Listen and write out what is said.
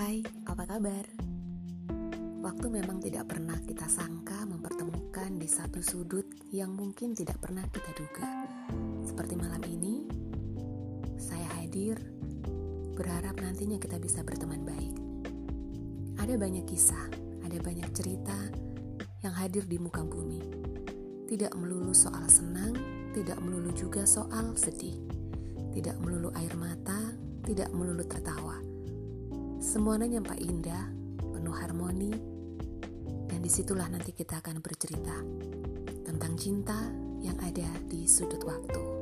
Hai, apa kabar? Waktu memang tidak pernah kita sangka mempertemukan di satu sudut yang mungkin tidak pernah kita duga. Seperti malam ini, saya hadir berharap nantinya kita bisa berteman baik. Ada banyak kisah, ada banyak cerita yang hadir di muka bumi. Tidak melulu soal senang, tidak melulu juga soal sedih. Tidak melulu air mata, tidak melulu tertawa Semuanya nyampak indah, penuh harmoni, dan di situlah nanti kita akan bercerita tentang cinta yang ada di sudut waktu.